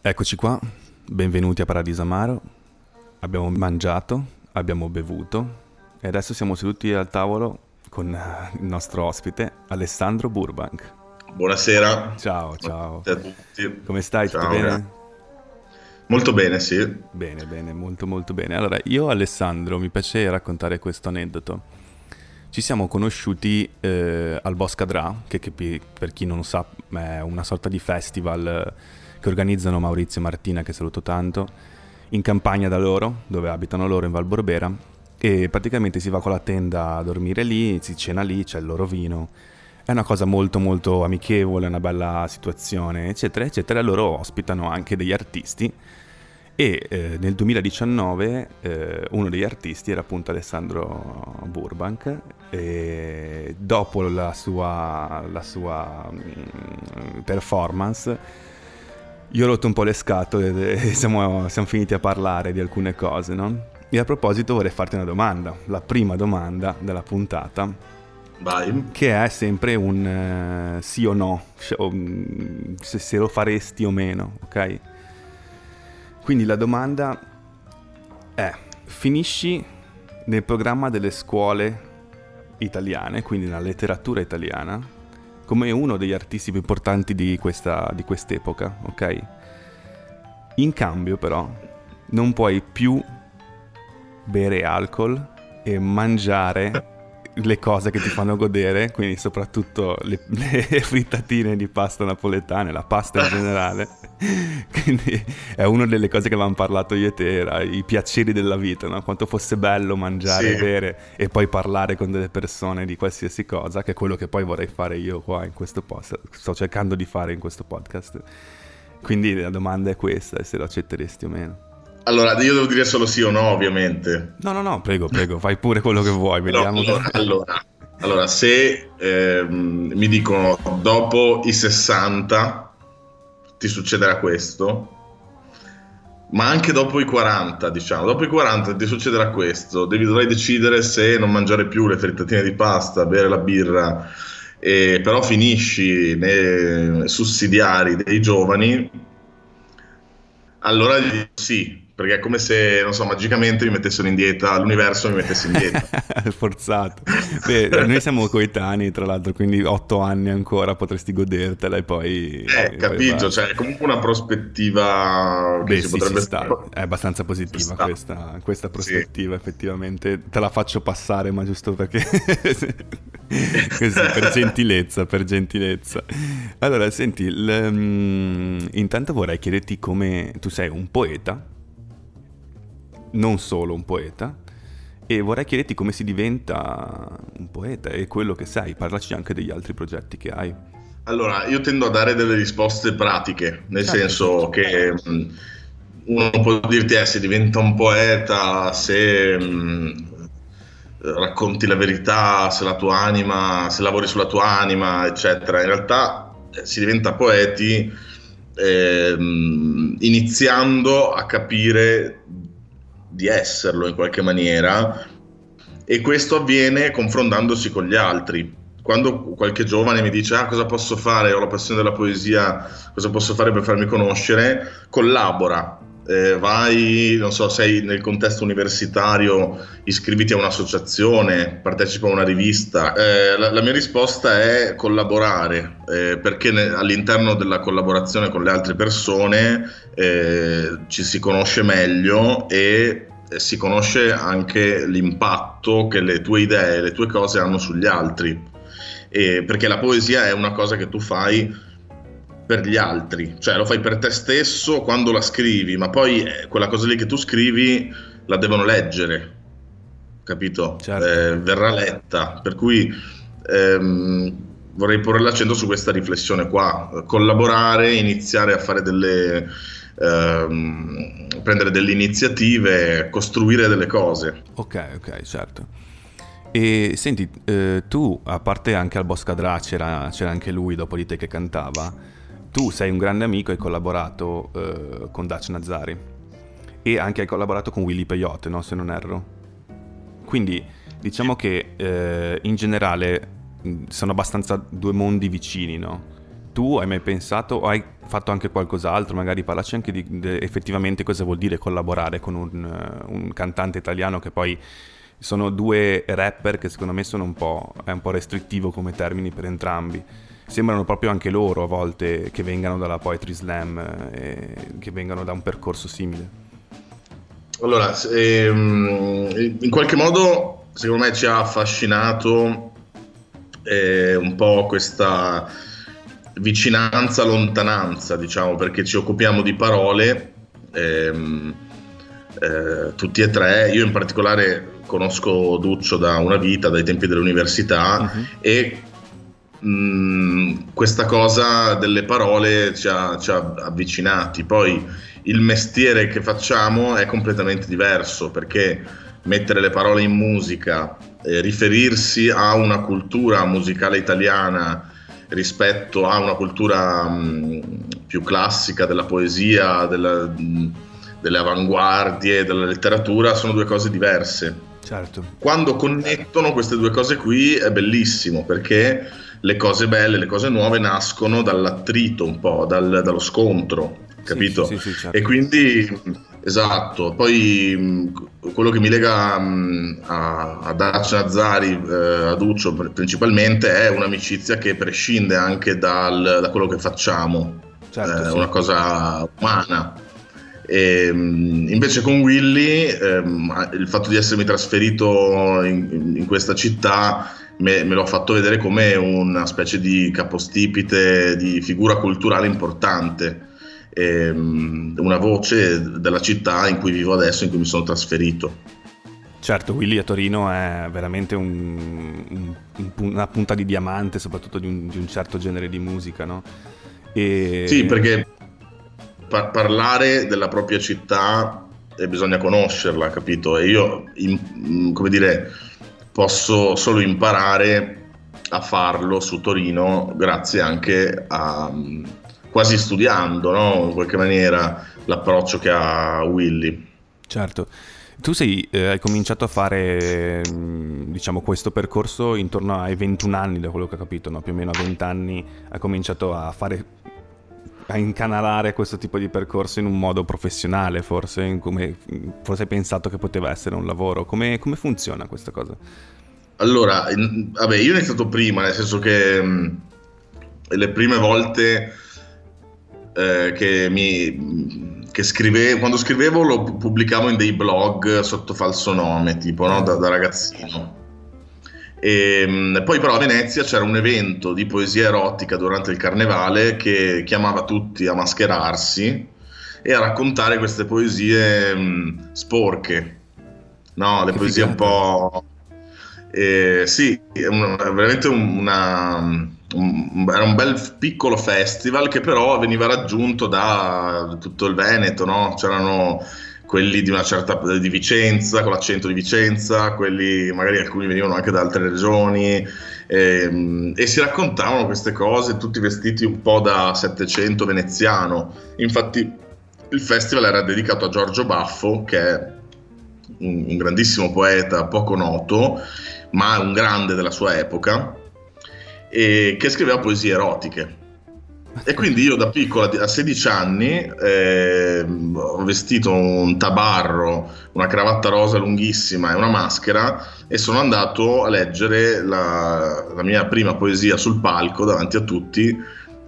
Eccoci qua, benvenuti a Paradiso Amaro. Abbiamo mangiato, abbiamo bevuto e adesso siamo seduti al tavolo con eh, il nostro ospite Alessandro Burbank. Buonasera. Ciao, ciao. Buonasera a tutti. Come stai? Ciao, Tutto bene? grazie. Molto bene, sì. Bene, bene, molto molto bene. Allora, io Alessandro mi piace raccontare questo aneddoto. Ci siamo conosciuti eh, al Boscadrà, che, che per chi non lo sa è una sorta di festival eh, che organizzano Maurizio e Martina, che saluto tanto, in campagna da loro, dove abitano loro in Val Borbera, e praticamente si va con la tenda a dormire lì, si cena lì, c'è il loro vino. È una cosa molto molto amichevole, una bella situazione, eccetera, eccetera. Loro ospitano anche degli artisti e eh, nel 2019 eh, uno degli artisti era appunto Alessandro Burbank e dopo la sua, la sua mm, performance io ho rotto un po' le scatole e siamo, siamo finiti a parlare di alcune cose, no? E a proposito vorrei farti una domanda, la prima domanda della puntata, Vai. che è sempre un eh, sì o no, mm, se, se lo faresti o meno, ok? Quindi la domanda è, finisci nel programma delle scuole italiane, quindi nella letteratura italiana, come uno degli artisti più importanti di, questa, di quest'epoca, ok? In cambio però non puoi più bere alcol e mangiare le cose che ti fanno godere, quindi soprattutto le, le frittatine di pasta napoletane, la pasta in generale. quindi è una delle cose che avevamo parlato io e te, era i piaceri della vita, no? quanto fosse bello mangiare, Sì. bere e poi parlare con delle persone di qualsiasi cosa, che è quello che poi vorrei fare io qua in questo podcast, sto cercando di fare in questo podcast. Quindi la domanda è questa, se lo accetteresti o meno. Allora, io devo dire solo sì o no, ovviamente. No, no, no, prego, prego, fai pure quello che vuoi, vediamo. allora, allora, allora, se ehm, mi dicono dopo i 60 ti succederà questo, ma anche dopo i 40, diciamo, dopo i 40 ti succederà questo, devi, dovrai decidere se non mangiare più le frittatine di pasta, bere la birra, e però finisci nei sussidiari dei giovani, allora sì, perché è come se, non so, magicamente mi mettessero in dieta, l'universo mi mettesse in dieta. Forzato. Beh, noi siamo coetanei, tra l'altro, quindi otto anni ancora potresti godertela e poi... Eh, poi capito, basta. cioè è comunque una prospettiva che Beh, sì, potrebbe sta. È abbastanza positiva questa, questa Sì. prospettiva, effettivamente. Te la faccio passare, ma giusto perché... Così, per gentilezza, per gentilezza. Allora, senti, il, mm, intanto vorrei chiederti come... Tu sei un poeta, non solo un poeta, e vorrei chiederti come si diventa un poeta e quello che sei. Parlaci anche degli altri progetti che hai. Allora, io tendo a dare delle risposte pratiche, nel Certo, senso che mh, uno può dirti eh, se diventa un poeta, se mh, racconti la verità, se la tua anima, se lavori sulla tua anima, eccetera. In realtà eh, si diventa poeti ehm, iniziando a capire di esserlo in qualche maniera e questo avviene confrontandosi con gli altri. Quando qualche giovane mi dice ah, cosa posso fare, ho la passione della poesia, cosa posso fare per farmi conoscere, collabora, Eh, vai, non so, sei nel contesto universitario, iscriviti a un'associazione, partecipa a una rivista. Eh, la, la mia risposta è collaborare, eh, perché ne- all'interno della collaborazione con le altre persone eh, ci si conosce meglio e eh, si conosce anche l'impatto che le tue idee, le tue cose hanno sugli altri. E perché la poesia è una cosa che tu fai per gli altri, cioè lo fai per te stesso quando la scrivi, ma poi eh, quella cosa lì che tu scrivi la devono leggere, capito? Certo. Eh, verrà letta, per cui ehm, vorrei porre l'accento su questa riflessione qua, collaborare, iniziare a fare delle... ehm, prendere delle iniziative, costruire delle cose. Ok, ok, certo. E senti, eh, tu, a parte anche al Boscadrà c'era, c'era anche lui dopo di te che cantava, tu sei un grande amico e hai collaborato eh, con Dacia Nazzari e anche hai collaborato con Willy Peyote, no? Se non erro. Quindi diciamo che eh, in generale sono abbastanza due mondi vicini, no? Tu hai mai pensato o hai fatto anche qualcos'altro? Magari parlaci anche di, di effettivamente cosa vuol dire collaborare con un, un, cantante italiano che poi sono due rapper che secondo me sono un po', è un po' restrittivo come termini per entrambi. Sembrano proprio anche loro a volte che vengano dalla Poetry Slam e che vengano da un percorso simile. Allora, ehm, in qualche modo secondo me ci ha affascinato eh, un po' questa vicinanza, lontananza, diciamo, perché ci occupiamo di parole, ehm, eh, tutti e tre. Io in particolare conosco Duccio da una vita, dai tempi dell'università, uh-huh. e mh, mm, questa cosa delle parole ci ha, ci ha avvicinati. Poi il mestiere che facciamo è completamente diverso perché mettere le parole in musica, eh, riferirsi a una cultura musicale italiana rispetto a una cultura mh, più classica della poesia, della, mh, delle avanguardie, della letteratura, sono due cose diverse. Certo. Quando connettono queste due cose qui è bellissimo perché le cose belle, le cose nuove nascono dall'attrito un po', dal, dallo scontro capito? Sì, sì, sì, certo. E quindi, esatto, poi quello che mi lega a, a Dacia Nazzari, eh, a Duccio principalmente, è un'amicizia che prescinde anche dal, da quello che facciamo, certo, è una cosa umana. E, invece con Willy ehm, il fatto di essermi trasferito in, in questa città me, me l'ho fatto vedere come una specie di capostipite, di figura culturale importante ehm, una voce della città in cui vivo adesso, in cui mi sono trasferito. Certo, Willy a Torino è veramente un, un, una punta di diamante, soprattutto di un, di un certo genere di musica, no? E... Sì, perché par- parlare della propria città eh, bisogna conoscerla, capito? E io, in, come dire, posso solo imparare a farlo su Torino grazie anche a, quasi studiando, no? in qualche maniera, l'approccio che ha Willy. Certo. Tu sei, eh, hai cominciato a fare mm, diciamo, questo percorso intorno ai 21 anni, da quello che ho capito, no? più o meno a 20 anni hai cominciato a fare a incanalare questo tipo di percorso in un modo professionale, forse, come, forse hai pensato che poteva essere un lavoro. Come, come funziona questa cosa? Allora, in, vabbè, io ho iniziato prima, nel senso che mh, mm, le prime volte eh, che mi che scrivevo, quando scrivevo lo pubblicavo in dei blog sotto falso nome, tipo no? da, da, ragazzino. E, ehm, poi però a Venezia c'era un evento di poesia erotica durante il carnevale che chiamava tutti a mascherarsi e a raccontare queste poesie mh, sporche, no? le che poesie figata. un po'... Eh, sì, è una, veramente una un, era un bel piccolo festival che però veniva raggiunto da tutto il Veneto, no? c'erano quelli di una certa di Vicenza, con l'accento di Vicenza, quelli magari alcuni venivano anche da altre regioni e, ehm, e si raccontavano queste cose tutti vestiti un po' da Settecento veneziano. Infatti il festival era dedicato a Giorgio Baffo, che è un, un grandissimo poeta poco noto, ma un grande della sua epoca e che scriveva poesie erotiche. E quindi io da piccolo, a 16 anni, eh, ho vestito un tabarro, una cravatta rosa lunghissima e una maschera e sono andato a leggere la, la mia prima poesia sul palco davanti a tutti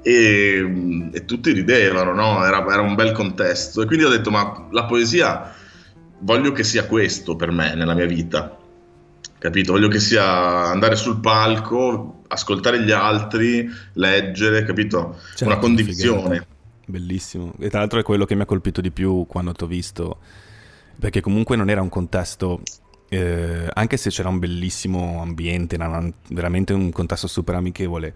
e, e tutti ridevano, no? era, era un bel contesto. E quindi ho detto, ma la poesia voglio che sia questo per me nella mia vita capito? Voglio che sia andare sul palco, ascoltare gli altri, leggere, capito? Certo, Una condivisione. Bellissimo. E tra l'altro è quello che mi ha colpito di più quando ti ho visto, perché comunque non era un contesto, eh, anche se c'era un bellissimo ambiente, era veramente un contesto super amichevole,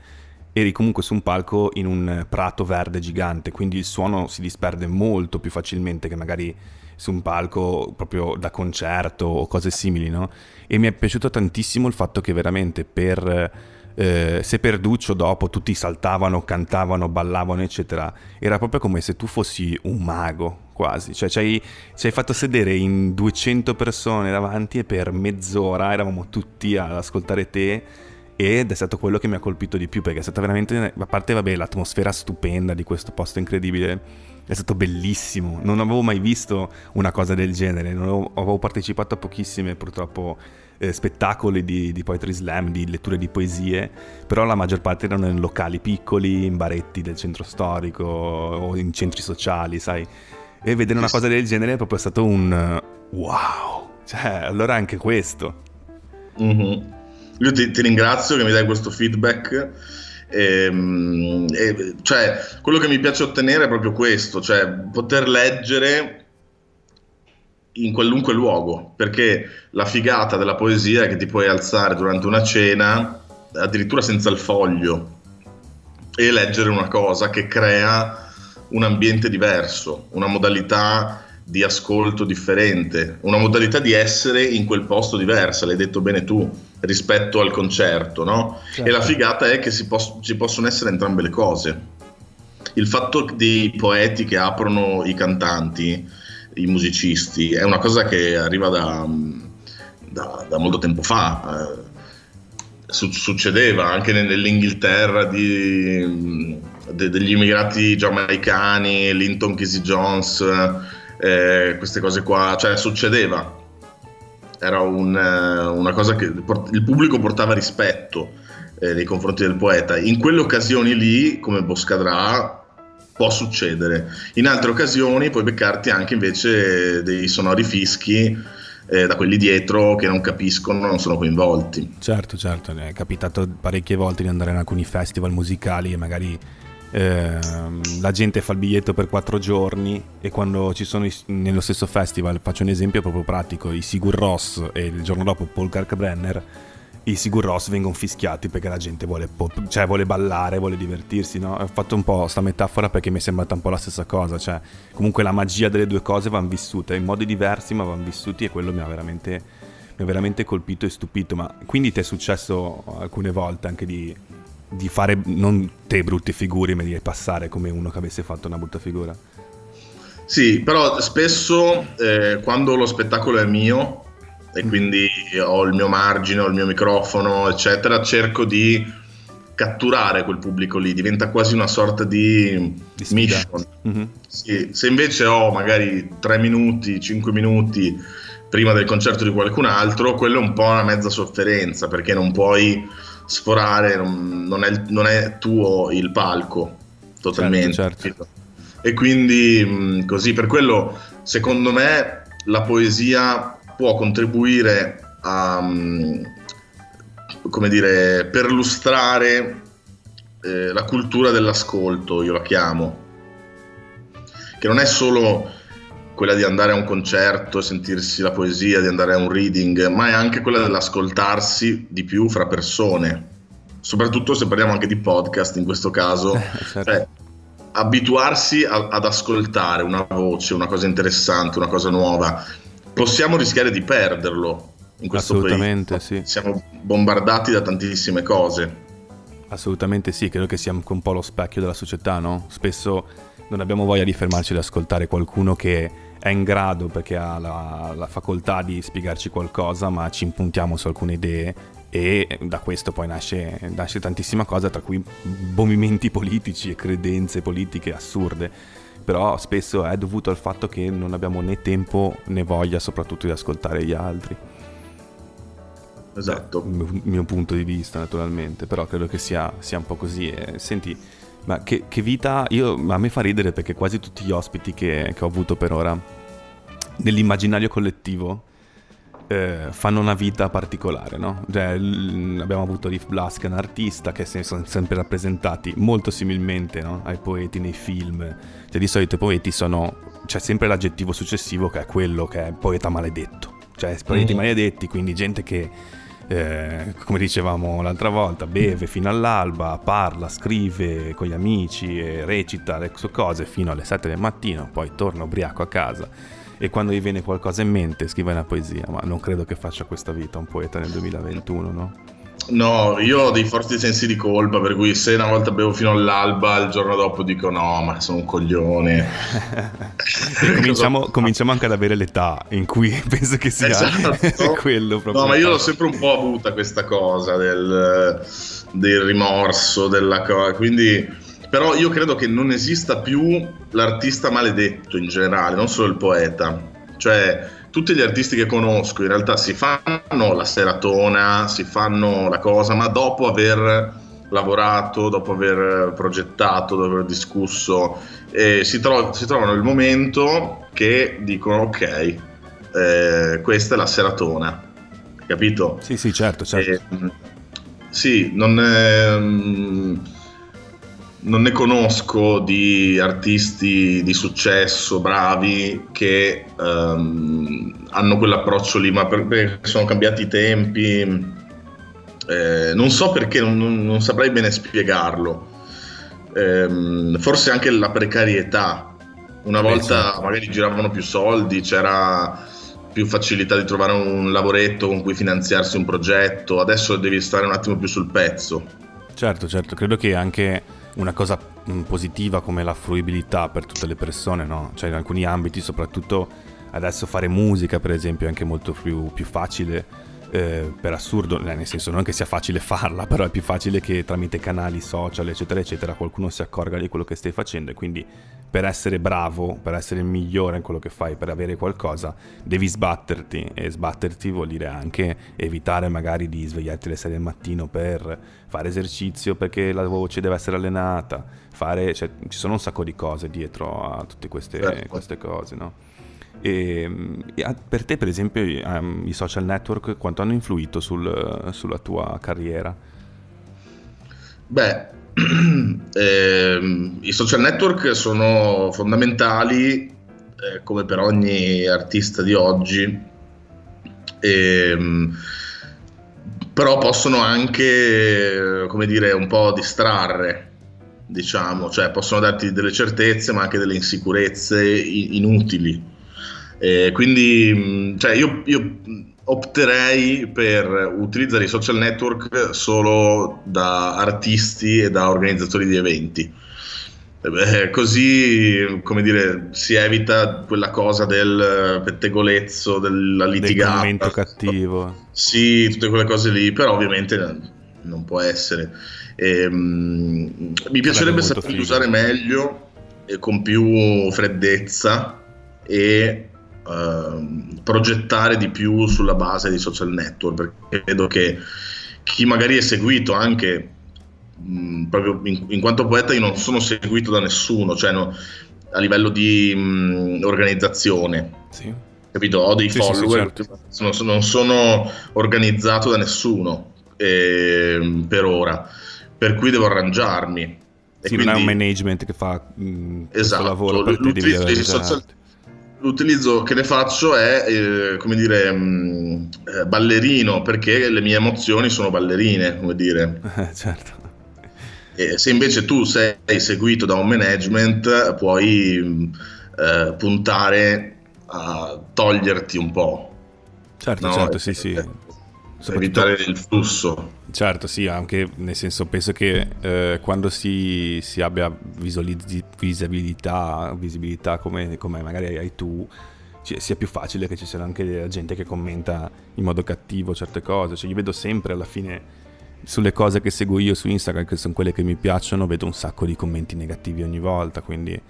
eri comunque su un palco in un prato verde gigante, quindi il suono si disperde molto più facilmente che magari su un palco proprio da concerto o cose simili, no? E mi è piaciuto tantissimo il fatto che veramente per... Eh, se per Duccio dopo tutti saltavano, cantavano, ballavano, eccetera, era proprio come se tu fossi un mago, quasi. Cioè, ci hai, ci hai, fatto sedere in 200 persone davanti e per mezz'ora eravamo tutti ad ascoltare te ed è stato quello che mi ha colpito di più perché è stata veramente, a parte vabbè l'atmosfera stupenda di questo posto incredibile, è stato bellissimo, non avevo mai visto una cosa del genere, avevo, avevo, partecipato a pochissime purtroppo eh, spettacoli di, di, poetry slam, di letture di poesie, però la maggior parte erano in locali piccoli, in baretti del centro storico o in centri sociali, sai, e vedere una cosa del genere è proprio stato un wow, cioè allora anche questo. Mm-hmm. Io ti, ti, ringrazio che mi dai questo feedback. E, ehm, e, cioè, quello che mi piace ottenere è proprio questo, cioè poter leggere in qualunque luogo, perché la figata della poesia è che ti puoi alzare durante una cena, addirittura senza il foglio, e leggere una cosa che crea un ambiente diverso, una modalità di ascolto differente, una modalità di essere in quel posto diversa, l'hai detto bene tu, rispetto al concerto, no? Certo. E la figata è che si pos- ci possono essere entrambe le cose. Il fatto dei poeti che aprono i cantanti, i musicisti, è una cosa che arriva da, da, da molto tempo fa. Eh, succedeva anche nell'Inghilterra di, de, degli immigrati giamaicani, Linton Casey Jones eh, queste cose qua, cioè succedeva. Era un, eh, una cosa che il pubblico portava rispetto eh, nei confronti del poeta. In quelle occasioni lì, come Boscadrà, può succedere. In altre occasioni puoi beccarti anche invece dei sonori fischi eh, da quelli dietro che non capiscono, non sono coinvolti. Certo, certo, è capitato parecchie volte di andare in alcuni festival musicali e magari eh, la gente fa il biglietto per quattro giorni e quando ci sono i, nello stesso festival, faccio un esempio proprio pratico, i Sigur Ross e il giorno dopo Paul Kalkbrenner, i Sigur Ross vengono fischiati perché la gente vuole, cioè, vuole ballare, vuole divertirsi, no? Ho fatto un po' questa metafora perché mi è sembrata un po' la stessa cosa, cioè comunque la magia delle due cose vanno vissute in modi diversi ma vanno vissuti e quello mi ha veramente, mi ha veramente colpito e stupito, ma quindi ti è successo alcune volte anche di di fare non te brutte figure, ma di passare come uno che avesse fatto una brutta figura. Sì, però spesso eh, quando lo spettacolo è mio e mm. quindi ho il mio margine, ho il mio microfono, eccetera, cerco di catturare quel pubblico lì, diventa quasi una sorta di, di mission. Mm-hmm. Sì, se invece ho magari 3 minuti, 5 minuti prima del concerto di qualcun altro, quello è un po' una mezza sofferenza perché non puoi sforare, non, non, è, non è, tuo il palco totalmente. Certo, certo. E quindi così, per quello secondo me la poesia può contribuire a, come dire, perlustrare eh, la cultura dell'ascolto, io la chiamo, che non è solo quella di andare a un concerto sentirsi la poesia, di andare a un reading, ma è anche quella dell'ascoltarsi di più fra persone, soprattutto se parliamo anche di podcast in questo caso. certo. cioè, abituarsi a, ad ascoltare una voce, una cosa interessante, una cosa nuova, possiamo rischiare di perderlo in questo Assolutamente, periodo. sì. Siamo bombardati da tantissime cose. Assolutamente sì, credo che sia anche un po' lo specchio della società, no? Spesso non abbiamo voglia di fermarci ad ascoltare qualcuno che è in grado perché ha la, la, facoltà di spiegarci qualcosa, ma ci impuntiamo su alcune idee e da questo poi nasce, nasce tantissima cosa, tra cui movimenti politici e credenze politiche assurde. Però spesso è dovuto al fatto che non abbiamo né tempo né voglia soprattutto di ascoltare gli altri. Esatto. Il mio, punto di vista naturalmente, però credo che sia, sia un po' così. E, senti, ma che, che vita, io, a me fa ridere perché quasi tutti gli ospiti che, che ho avuto per ora, nell'immaginario collettivo, eh, fanno una vita particolare, no? Cioè, l- abbiamo avuto Riff Blask, un artista che si sono sempre rappresentati molto similmente no? ai poeti nei film. Cioè, di solito i poeti sono... c'è sempre l'aggettivo successivo che è quello che è poeta maledetto. Cioè, poeti mm. maledetti, quindi gente che eh, come dicevamo l'altra volta, beve fino all'alba, parla, scrive con gli amici recita le sue cose fino alle 7 del mattino, poi torna ubriaco a casa e quando gli viene qualcosa in mente scrive una poesia, ma non credo che faccia questa vita un poeta nel 2021, no? No, io ho dei forti sensi di colpa, per cui se una volta bevo fino all'alba, il giorno dopo dico no, ma sono un coglione. cominciamo, cominciamo, anche ad avere l'età in cui penso che sia esatto. quello proprio. No, ma io l'ho sempre un po' avuta questa cosa del, del rimorso, della cosa, quindi... Però io credo che non esista più l'artista maledetto in generale, non solo il poeta. Cioè, tutti gli artisti che conosco in realtà si fanno la seratona, si fanno la cosa, ma dopo aver lavorato, dopo aver progettato, dopo aver discusso, eh, si, tro- si, trovano il momento che dicono ok, eh, questa è la seratona, capito? Sì, sì, certo, certo. Eh, sì, non è non ne conosco di artisti di successo, bravi, che um, hanno quell'approccio lì, ma perché sono cambiati i tempi. Eh, non so perché, non, non saprei bene spiegarlo. Eh, forse anche la precarietà. Una volta esatto. magari giravano più soldi, c'era più facilità di trovare un lavoretto con cui finanziarsi un progetto, adesso devi stare un attimo più sul pezzo. Certo, certo, credo che anche una cosa mm, positiva come la fruibilità per tutte le persone, no? Cioè in alcuni ambiti, soprattutto adesso fare musica per esempio è anche molto più, più facile eh, per assurdo, nel senso non che sia facile farla, però è più facile che tramite canali social, eccetera, eccetera, qualcuno si accorga di quello che stai facendo e quindi per essere bravo, per essere migliore in quello che fai, per avere qualcosa, devi sbatterti e sbatterti vuol dire anche evitare magari di svegliarti alle 6 del mattino per fare esercizio perché la voce deve essere allenata, fare, cioè, ci sono un sacco di cose dietro a tutte queste, certo. queste cose, no? E, e, per te, per esempio, um, i social network quanto hanno influito sul, sulla tua carriera? Beh, eh, i social network sono fondamentali eh, come per ogni artista di oggi, eh, però possono anche, come dire, un po' distrarre diciamo, cioè possono darti delle certezze ma anche delle insicurezze inutili. Eh, quindi mm, cioè io, io, opterei per utilizzare i social network solo da artisti e da organizzatori di eventi. Eh, così, come dire, si evita quella cosa del pettegolezzo, della litigata. Del momento cattivo. Sì, tutte quelle cose lì, però ovviamente non può essere. E, um, mi piacerebbe saperli usare meglio e con più freddezza e Ehm, progettare di più sulla base di social network, perché vedo che chi magari è seguito anche mh, proprio in, in, quanto poeta io non sono seguito da nessuno, cioè no, a livello di mh, organizzazione. Sì. Capito? Ho dei sì, follower, sì, certo. non, non, sono organizzato da nessuno eh, per ora, per cui devo arrangiarmi. Sì, quindi, non è un management che fa mh, esatto, lavoro per te, devi social, l'utilizzo che ne faccio è, eh, come dire, mh, mm, eh, ballerino, perché le mie emozioni sono ballerine, come dire. certo. E se invece tu sei seguito da un management, puoi mm, eh, puntare a toglierti un po'. Certo, no? certo, sì, sì. Per evitare il flusso. Certo, sì, anche nel senso penso che eh, quando si, si abbia visibilità, visibilità come, come, magari hai tu, cioè, sia più facile che ci sia anche gente che commenta in modo cattivo certe cose. Cioè, io vedo sempre alla fine sulle cose che seguo io su Instagram, che sono quelle che mi piacciono, vedo un sacco di commenti negativi ogni volta, quindi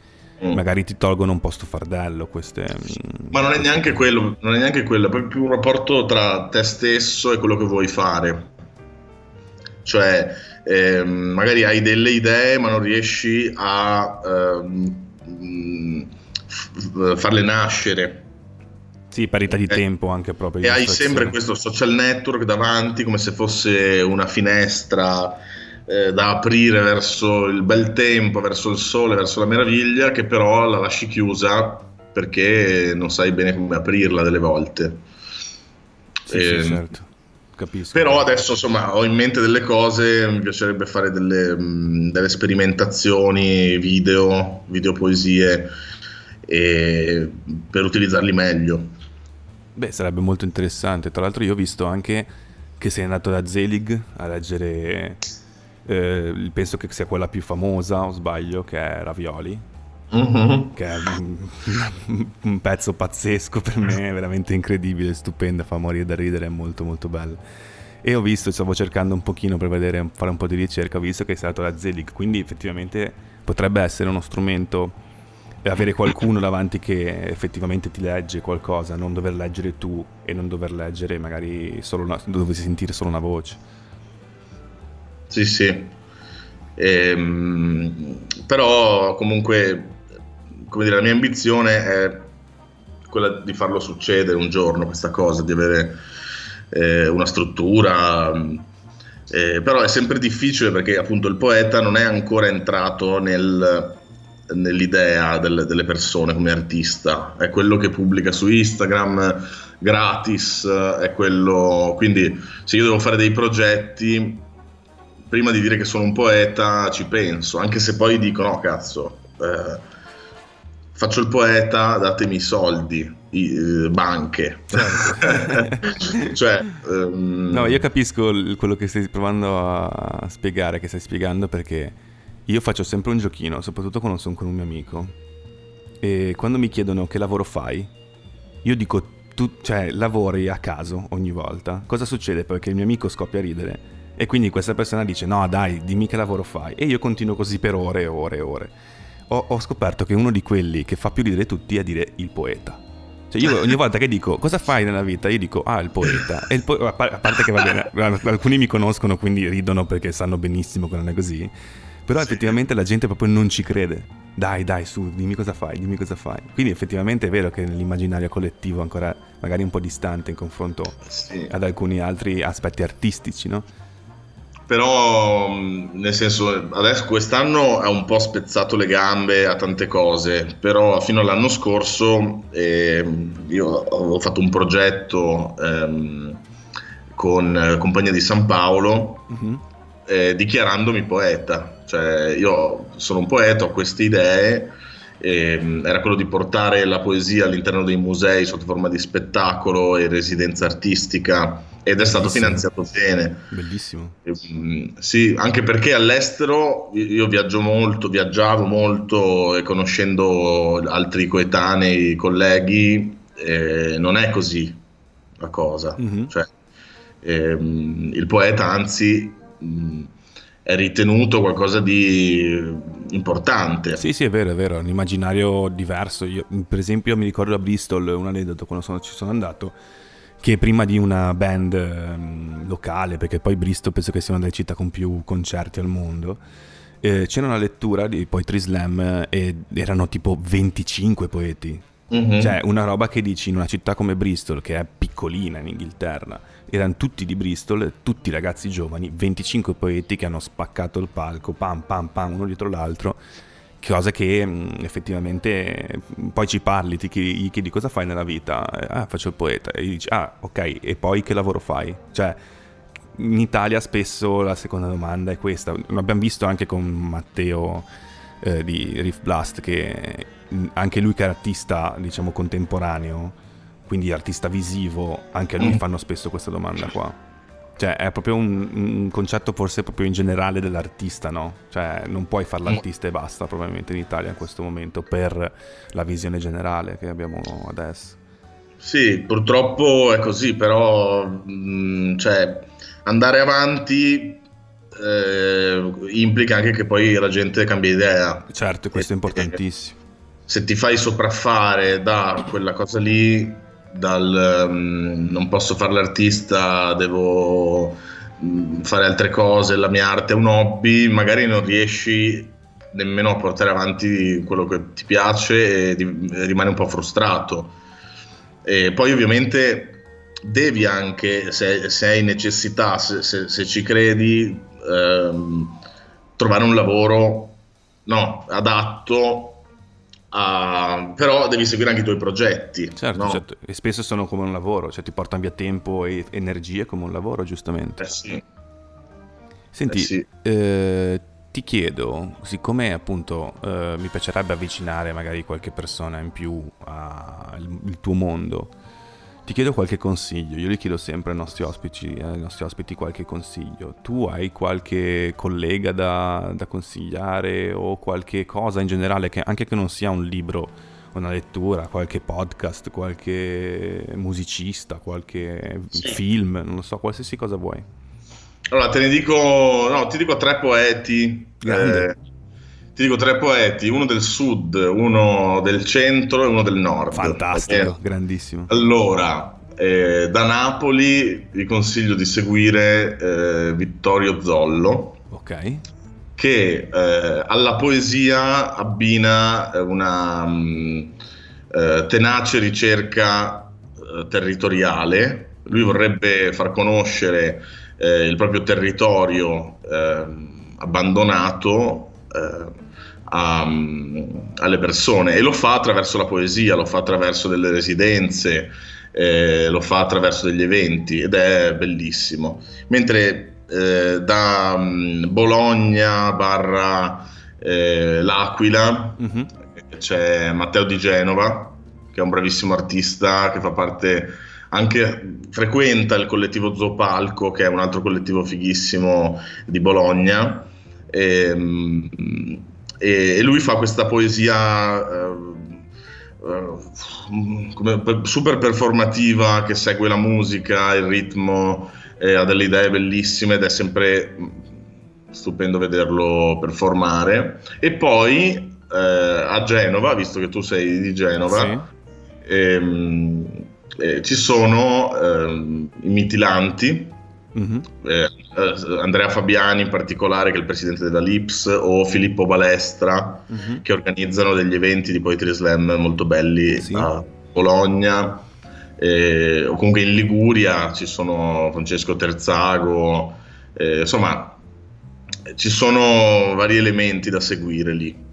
mm. magari ti tolgono un po' sto fardello queste... Mm, Ma non è neanche quello, non è neanche quello, è proprio più un rapporto tra te stesso e quello che vuoi fare cioè eh, magari hai delle idee ma non riesci a eh, farle nascere. Sì, parità di eh, tempo anche proprio. E hai sempre questo social network davanti come se fosse una finestra eh, da aprire verso il bel tempo, verso il sole, verso la meraviglia, che però la lasci chiusa perché non sai bene come aprirla delle volte. Sì, e, sì ehm, certo. Capisco. Però adesso insomma ho in mente delle cose, mi piacerebbe fare delle, mh, delle sperimentazioni, video, video poesie e, per utilizzarli meglio. Beh, sarebbe molto interessante. Tra l'altro io ho visto anche che sei andato da Zelig a leggere, eh, penso che sia quella più famosa, o sbaglio, che è Ravioli. Mm-hmm. Che è un, un, pezzo pazzesco per me, veramente incredibile, stupenda, fa morire da ridere, è molto molto bello. E ho visto, stavo cercando un pochino per vedere, fare un po' di ricerca, ho visto che è stato da Zelig, quindi effettivamente potrebbe essere uno strumento avere qualcuno davanti che effettivamente ti legge qualcosa, non dover leggere tu e non dover leggere magari solo una, dovessi sentire solo una voce. Sì, sì. Ehm, però comunque, come dire, la mia ambizione è quella di farlo succedere un giorno, questa cosa, di avere eh, una struttura. Eh, però è sempre difficile perché appunto il poeta non è ancora entrato nel, nell'idea del, delle persone come artista, è quello che pubblica su Instagram gratis, è quello... Quindi se io devo fare dei progetti, prima di dire che sono un poeta ci penso, anche se poi dico no cazzo, eh, faccio il poeta, datemi i soldi, i, eh, banche. Certo. cioè, um... No, io capisco quello che stai provando a spiegare, che stai spiegando perché io faccio sempre un giochino, soprattutto quando sono con un mio amico. E quando mi chiedono che lavoro fai, io dico, tu, cioè, lavori a caso ogni volta. Cosa succede? Perché il mio amico scoppia a ridere. E quindi questa persona dice, no dai, dimmi che lavoro fai. E io continuo così per ore e ore e ore. Ho, ho scoperto che uno di quelli che fa più ridere tutti è dire il poeta. Cioè io ogni volta che dico cosa fai nella vita, io dico ah il poeta. E il po- a parte che va bene, alcuni mi conoscono quindi ridono perché sanno benissimo che non è così. Però effettivamente la gente proprio non ci crede. Dai, dai, su, dimmi cosa fai, dimmi cosa fai. Quindi effettivamente è vero che nell'immaginario collettivo ancora magari un po' distante in confronto sì. ad alcuni altri aspetti artistici, no? Però, nel senso, adesso quest'anno ha un po' spezzato le gambe a tante cose, però fino all'anno scorso eh, io ho fatto un progetto ehm, con Compagnia di San Paolo mm-hmm. eh, dichiarandomi poeta cioè, io sono un poeta, ho queste idee, e, era quello di portare la poesia all'interno dei musei sotto forma di spettacolo e residenza artistica ed è stato finanziato bene. Bellissimo. E, sì, anche perché all'estero io viaggio molto, viaggiavo molto e conoscendo altri coetanei, colleghi, eh, non è così la cosa. Mm-hmm. Cioè, ehm, il poeta anzi... Mh, è ritenuto qualcosa di importante. Sì, sì, è vero, è vero, è un immaginario diverso. Io, per esempio, mi ricordo a Bristol un aneddoto quando sono, ci sono andato, che prima di una band um, locale, perché poi Bristol penso che sia una delle città con più concerti al mondo, eh, c'era una lettura di Poetry Slam e erano tipo 25 poeti. Mm-hmm. Cioè, una roba che dici in una città come Bristol, che è piccolina in Inghilterra, erano tutti di Bristol, tutti ragazzi giovani, 25 poeti che hanno spaccato il palco, pam pam pam, uno dietro l'altro, cosa che mh, mm, effettivamente poi ci parli, ti chiedi, gli chiedi cosa fai nella vita, ah faccio il poeta, e dici ah ok, e poi che lavoro fai? Cioè, in Italia spesso la seconda domanda è questa, l'abbiamo visto anche con Matteo eh, di Riff Blast, che mm, anche lui che è artista, diciamo, contemporaneo, quindi artista visivo, anche a lui mm. fanno spesso questa domanda qua. Cioè, è proprio un, un, concetto forse proprio in generale dell'artista, no? Cioè, non puoi fare l'artista e basta, probabilmente in Italia in questo momento, per la visione generale che abbiamo adesso. Sì, purtroppo è così, però mh, mm, cioè, andare avanti eh, implica anche che poi la gente cambia idea. Certo, questo e, è importantissimo. Se ti fai sopraffare da quella cosa lì, dal um, non posso fare l'artista, devo um, fare altre cose, la mia arte è un hobby, magari non riesci nemmeno a portare avanti quello che ti piace e, di, e rimani un po' frustrato. E poi ovviamente devi anche, se, se hai necessità, se, se, se ci credi, ehm, trovare un lavoro no, adatto Uh, però devi seguire anche i tuoi progetti. Certo, no? certo, e spesso sono come un lavoro, cioè ti portano via tempo e energie come un lavoro, giustamente. Eh sì. Senti, eh sì. Eh, ti chiedo, siccome appunto eh, mi piacerebbe avvicinare magari qualche persona in più al tuo mondo, Ti chiedo qualche consiglio, io gli chiedo sempre ai nostri ospiti, ai nostri ospiti qualche consiglio. Tu hai qualche collega da, da, consigliare o qualche cosa in generale, che, anche che non sia un libro, una lettura, qualche podcast, qualche musicista, qualche sì. film, non lo so, qualsiasi cosa vuoi. Allora, te ne dico, no, ti dico tre poeti. Eh, ti dico tre poeti, uno del sud, uno del centro e uno del nord. Fantastico, eh, grandissimo. Allora, eh, da Napoli vi consiglio di seguire eh, Vittorio Zollo. Ok. Che eh, alla poesia abbina una um, tenace ricerca territoriale. Lui vorrebbe far conoscere il proprio territorio ehm, abbandonato a, alle persone e lo fa attraverso la poesia, lo fa attraverso delle residenze, eh, lo fa attraverso degli eventi ed è bellissimo. Mentre eh, da um, Bologna barra eh, L'Aquila mm-hmm. c'è Matteo di Genova, che è un bravissimo artista che fa parte anche frequenta il collettivo Zopalco, che è un altro collettivo fighissimo di Bologna. E, um, e, lui fa questa poesia eh, eh, super performativa che segue la musica, il ritmo, ha delle idee bellissime ed è sempre stupendo vederlo performare. E poi eh, a Genova, visto che tu sei di Genova, sì. ehm, eh, ci sono ehm, i mitilanti Mm-hmm. Eh, Andrea Fabiani in particolare, che è il presidente della Lips, o Filippo Balestra, mm-hmm. che organizzano degli eventi di Poetry Slam molto belli sì. a Bologna. Eh, o comunque in Liguria ci sono Francesco Terzago, eh, insomma ci sono vari elementi da seguire lì.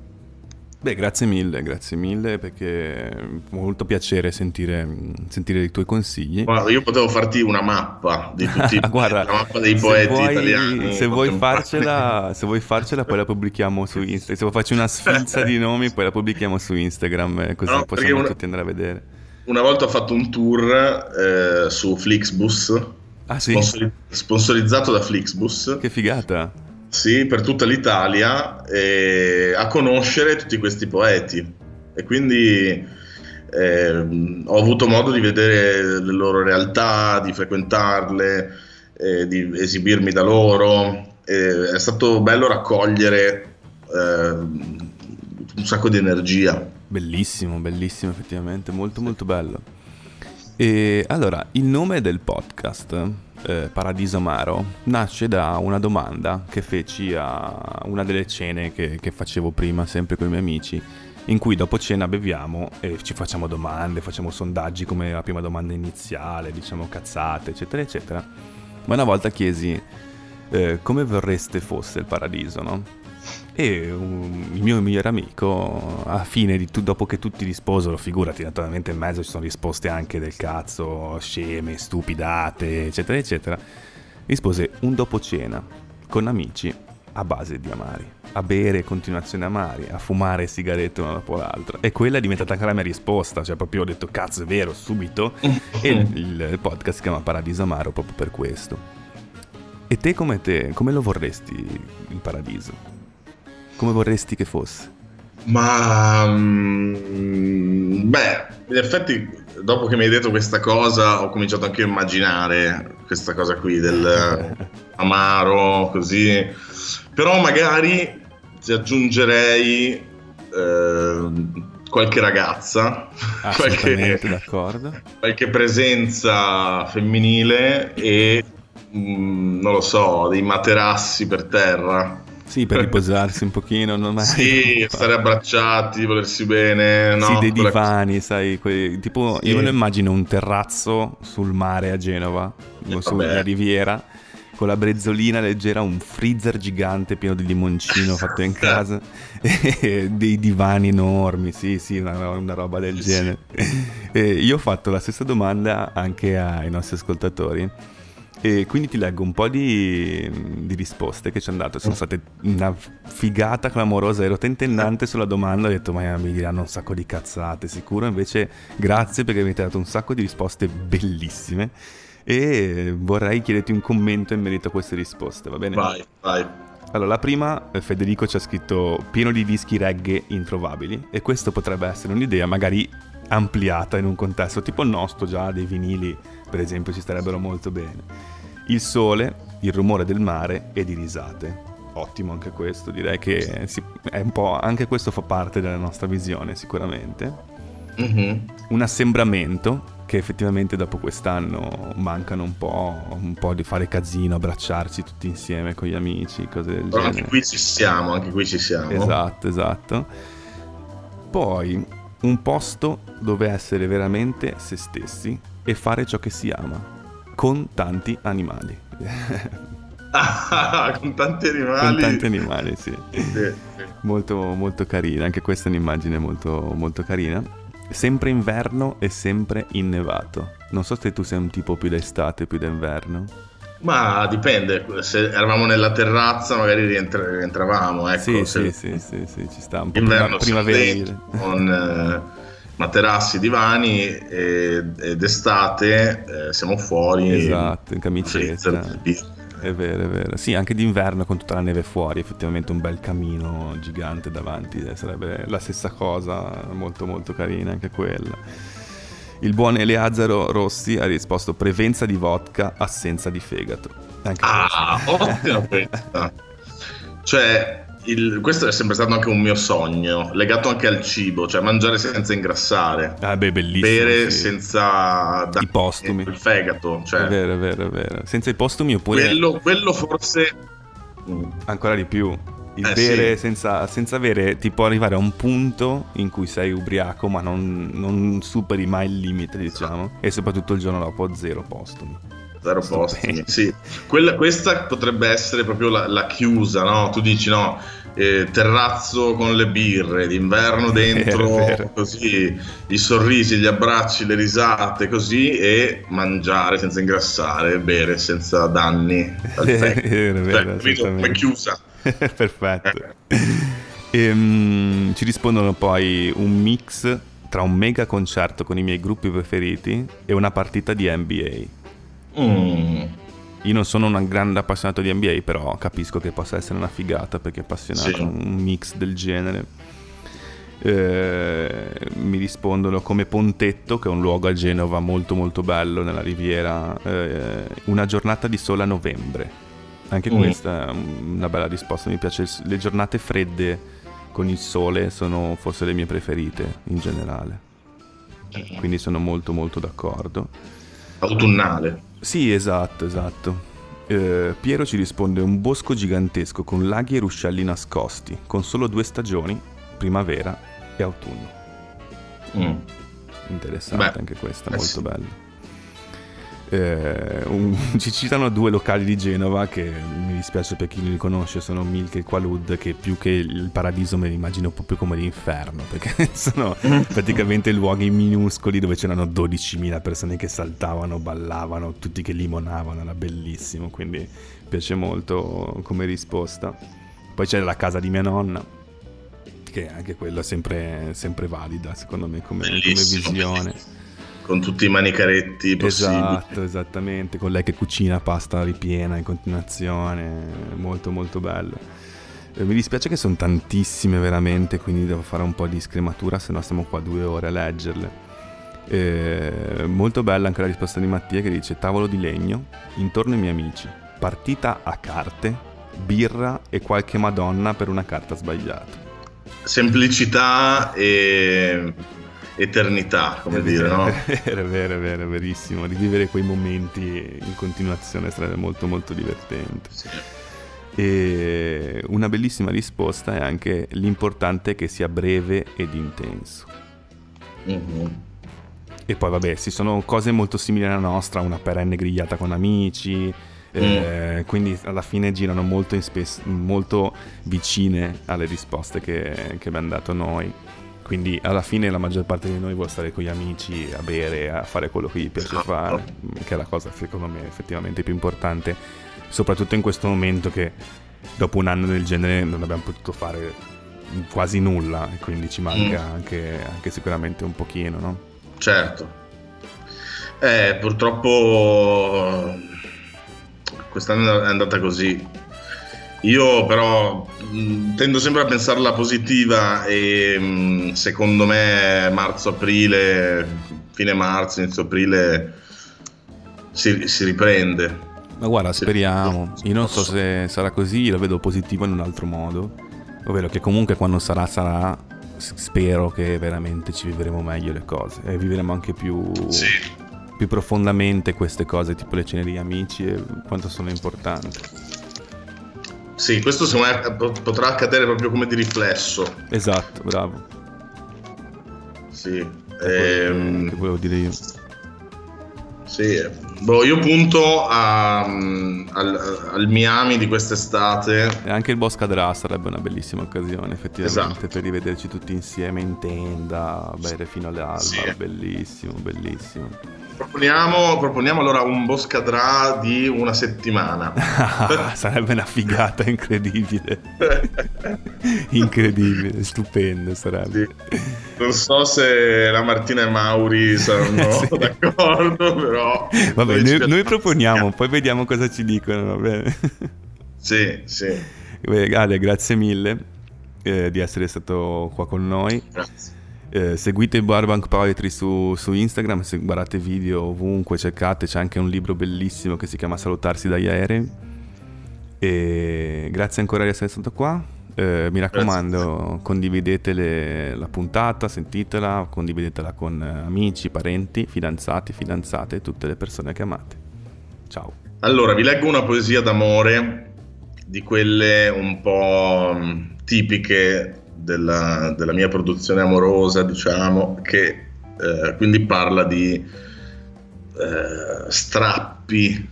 Beh, grazie mille, grazie mille perché è molto piacere sentire, sentire i tuoi consigli. Guarda, io potevo farti una mappa di tutti Guarda, la mappa dei poeti vuoi, italiani. Se vuoi, farcela, se vuoi farcela, poi la pubblichiamo su Instagram. Se vuoi farci una sfilza di nomi, poi la pubblichiamo su Instagram, eh, così no, possiamo una, tutti andare a vedere. Una volta ho fatto un tour eh, su Flixbus. Ah, sì? sponsorizzato da Flixbus. Che figata! Sì, per tutta l'Italia eh, a conoscere tutti questi poeti e quindi eh, ho avuto modo di vedere le loro realtà, di frequentarle, eh, di esibirmi da loro. è stato bello raccogliere eh, un sacco di energia. Bellissimo, bellissimo effettivamente, molto molto bello. E allora, il nome del podcast eh, Paradiso Amaro nasce da una domanda che feci a una delle cene che, che facevo prima sempre con i miei amici in cui dopo cena beviamo e ci facciamo domande, facciamo sondaggi come la prima domanda iniziale, diciamo cazzate, eccetera, eccetera. Ma una volta chiesi eh, come vorreste fosse il paradiso, no? E un, il mio migliore amico, a fine di tu, dopo che tutti risposero, figurati, naturalmente in mezzo ci sono risposte anche del cazzo, sceme, stupidate, eccetera, eccetera, rispose un dopo cena con amici a base di amari, a bere continuazione amari, a fumare sigarette una dopo l'altra. E quella è diventata anche la mia risposta, cioè proprio ho detto cazzo è vero, subito. e il, il podcast si chiama Paradiso Amaro proprio per questo. E te come te, come lo vorresti il paradiso? Come vorresti che fosse? Ma um, beh, in effetti, dopo che mi hai detto questa cosa, ho cominciato anche a immaginare questa cosa qui del amaro, così. Però magari ti aggiungerei eh, qualche ragazza, qualche, d'accordo. qualche presenza femminile e mm, non lo so, dei materassi per terra. Sì, per riposarsi un pochino, non Sì, stare abbracciati, volersi bene, no? Sì, dei divani, sai, quei, tipo sì. io me lo immagino un terrazzo sul mare a Genova, eh, sulla riviera, con la brezzolina leggera, un freezer gigante pieno di limoncino fatto in casa, e dei divani enormi, sì, sì, una, una roba del genere. io ho fatto la stessa domanda anche ai nostri ascoltatori E quindi ti leggo un po' di, di risposte che ci hanno dato. Sono state una figata clamorosa. Ero tentennante sulla domanda. Ho detto, ma mi diranno un sacco di cazzate, sicuro. Invece, grazie perché mi avete dato un sacco di risposte bellissime. E vorrei chiederti un commento in merito a queste risposte, va bene? Vai, vai. Allora, la prima, eh, Federico ci ha scritto pieno di dischi reggae introvabili. E questo potrebbe essere un'idea, magari ampliata in un contesto tipo il nostro, già dei vinili, per esempio, ci starebbero molto bene. Il sole, il rumore del mare e di risate. Ottimo anche questo, direi che si, è un po', anche questo fa parte della nostra visione sicuramente. Mm-hmm. Un assembramento che effettivamente dopo quest'anno mancano un po', un po', di fare casino, abbracciarci tutti insieme con gli amici, cose del Però genere. Anche qui ci siamo, anche qui ci siamo. Esatto, esatto. Poi un posto dove essere veramente se stessi e fare ciò che si ama, con tanti animali. ah, con tanti animali. Con tanti animali, sì. sì. Molto, molto carina, anche questa è un'immagine molto, molto carina. Sempre inverno e sempre innevato. Non so se tu sei un tipo più d'estate, più d'inverno. Ma dipende, se eravamo nella terrazza magari rientra- rientravamo, ecco. Sì, se... sì, sì, sì, ci sta un po' Inverno primaverile. Con eh, materassi, divani ed estate eh, siamo fuori. Esatto, in camicetta. È vero, è vero. Sì, anche d'inverno con tutta la neve fuori, effettivamente un bel camino gigante davanti, eh, sarebbe la stessa cosa, molto molto carina anche quella. Il buon Eleazaro Rossi ha risposto prevenza di vodka, assenza di fegato. Anche ah, ottima questa. cioè, il, questo è sempre stato anche un mio sogno, legato anche al cibo, cioè mangiare senza ingrassare. Ah, beh, bellissimo. Bere sì. senza i postumi. Il fegato, cioè. È vero, è vero, è vero. Senza i postumi oppure. Quello, quello forse. Ancora di più il eh, bere sì. senza, senza, avere, ti può arrivare a un punto in cui sei ubriaco, ma non, non superi mai il limite, diciamo. E soprattutto il giorno dopo zero postumi. Zero postumi, sì. Quella, questa potrebbe essere proprio la, la chiusa, no? Tu dici no, eh, terrazzo con le birre, d'inverno dentro, vero, vero. così, i sorrisi, gli abbracci, le risate, così, e mangiare senza ingrassare, bere senza danni. Al vero, vero, cioè, chiusa. Perfetto. E, um, ci rispondono poi un mix tra un mega concerto con i miei gruppi preferiti e una partita di NBA. Mm. Io non sono un grande appassionato di NBA, però capisco che possa essere una figata perché appassionato sì. un mix del genere. Eh, mi rispondono come Pontetto, che è un luogo a Genova molto molto bello nella riviera, eh, una giornata di sole a novembre. Anche mm. questa è una bella risposta, mi piace. Le giornate fredde con il sole sono forse le mie preferite in generale. Mm. Quindi sono molto molto d'accordo. Autunnale. Sì, esatto, esatto. Eh, Piero ci risponde un bosco gigantesco con laghi e ruscelli nascosti, con solo due stagioni, primavera e autunno. Mm. Interessante Beh, anche questa, eh molto sì. bella eh, un, ci citano due locali di Genova che mi dispiace per chi li conosce, sono Milk e Qualud che più che il paradiso me li immagino proprio come l'inferno perché sono praticamente luoghi minuscoli dove c'erano 12.000 persone che saltavano, ballavano, tutti che limonavano, era bellissimo, quindi piace molto come risposta. Poi c'è la casa di mia nonna che anche quello è sempre, sempre valida secondo me come, come visione. Bellissimo con tutti i manicaretti possibili. Esatto, esattamente, con lei che cucina pasta ripiena in continuazione, molto molto bello. Eh, mi dispiace che sono tantissime veramente, quindi devo fare un po' di scrematura, se no stiamo qua due ore a leggerle. Eh, molto bella anche la risposta di Mattia che dice tavolo di legno, intorno ai miei amici, partita a carte, birra e qualche madonna per una carta sbagliata. Semplicità e eternità, come è dire, vero, no? È vero, è vero, è verissimo. Rivivere quei momenti in continuazione sarebbe molto molto divertente. Sì. E una bellissima risposta è anche l'importante che sia breve ed intenso. Mm-hmm. E poi vabbè, ci sono cose molto simili alla nostra, una perenne grigliata con amici, mm. eh, quindi alla fine girano molto, spes- molto vicine alle risposte che, che abbiamo dato noi. Quindi alla fine la maggior parte di noi vuole stare con gli amici a bere, a fare quello che gli piace Esatto. fare, che è la cosa secondo me effettivamente più importante, soprattutto in questo momento che dopo un anno del genere non abbiamo potuto fare quasi nulla e quindi ci manca Mm. anche, anche sicuramente un pochino, no? Certo. Eh, purtroppo quest'anno è andata così. Io però mh, tendo sempre a pensarla positiva e mh, secondo me marzo-aprile, fine marzo, inizio aprile si, si riprende. Ma guarda, speriamo. Io non so se sarà così, lo vedo positivo in un altro modo. Ovvero che comunque quando sarà, sarà. Spero che veramente ci vivremo meglio le cose e vivremo anche più, Sì. più profondamente queste cose, tipo le cene degli amici e quanto sono importanti. Sì, questo secondo me pot- potrà accadere proprio come di riflesso. Esatto, bravo. Sì. Ehm, che volevo dire io. Sì, boh, io punto a- mm, al, al Miami di quest'estate. E anche il Bosca Dra sarebbe una bellissima occasione, effettivamente, Esatto. per rivederci tutti insieme in tenda, bere fino alle alba. Sì. Bellissimo, bellissimo. Proponiamo, proponiamo allora un Boscadrà di una settimana. sarebbe una figata incredibile. Incredibile, stupendo sarebbe. Sì. Non so se la Martina e Mauri saranno Sì. d'accordo, però... Vabbè, noi, piace- noi proponiamo, poi vediamo cosa ci dicono, bene? Sì, sì, Beh, Ale, grazie mille eh, di essere stato qua con noi. grazie. Eh, seguite Barbank Poetry su, su Instagram, se guardate video ovunque, cercate, c'è anche un libro bellissimo che si chiama Salutarsi dagli aerei. E grazie ancora di essere stato qua. Eh, mi raccomando, condividete le- la puntata, sentitela, condividetela con eh, amici, parenti, fidanzati, fidanzate, tutte le persone che amate. Ciao. Allora, vi leggo una poesia d'amore di quelle un po' mh, tipiche della, della mia produzione amorosa, diciamo, che eh, quindi parla di eh, strappi,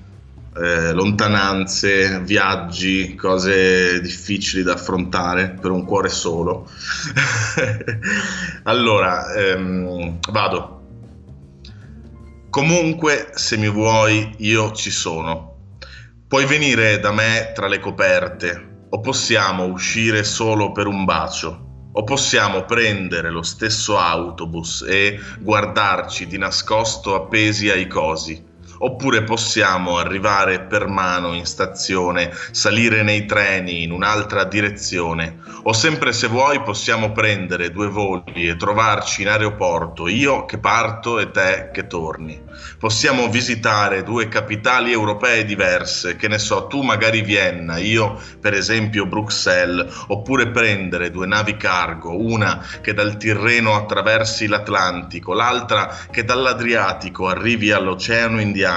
eh, lontananze, viaggi, cose difficili da affrontare per un cuore solo. allora, ehm, vado. Comunque, se mi vuoi, io ci sono. Puoi venire da me tra le coperte, o possiamo uscire solo per un bacio, o possiamo prendere lo stesso autobus e guardarci di nascosto appesi ai cosi. Oppure possiamo arrivare per mano in stazione, salire nei treni in un'altra direzione, o sempre se vuoi possiamo prendere due voli e trovarci in aeroporto, io che parto e te che torni. Possiamo visitare due capitali europee diverse, che ne so, tu magari Vienna, io per esempio Bruxelles, oppure prendere due navi cargo, una che dal Tirreno attraversi l'Atlantico, l'altra che dall'Adriatico arrivi all'Oceano Indiano,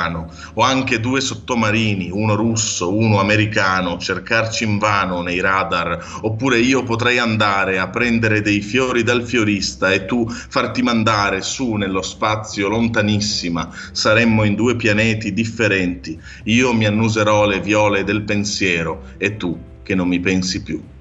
o anche due sottomarini, uno russo, uno americano, cercarci invano nei radar, oppure io potrei andare a prendere dei fiori dal fiorista e tu farti mandare su nello spazio lontanissima, saremmo in due pianeti differenti, io mi annuserò le viole del pensiero e tu che non mi pensi più.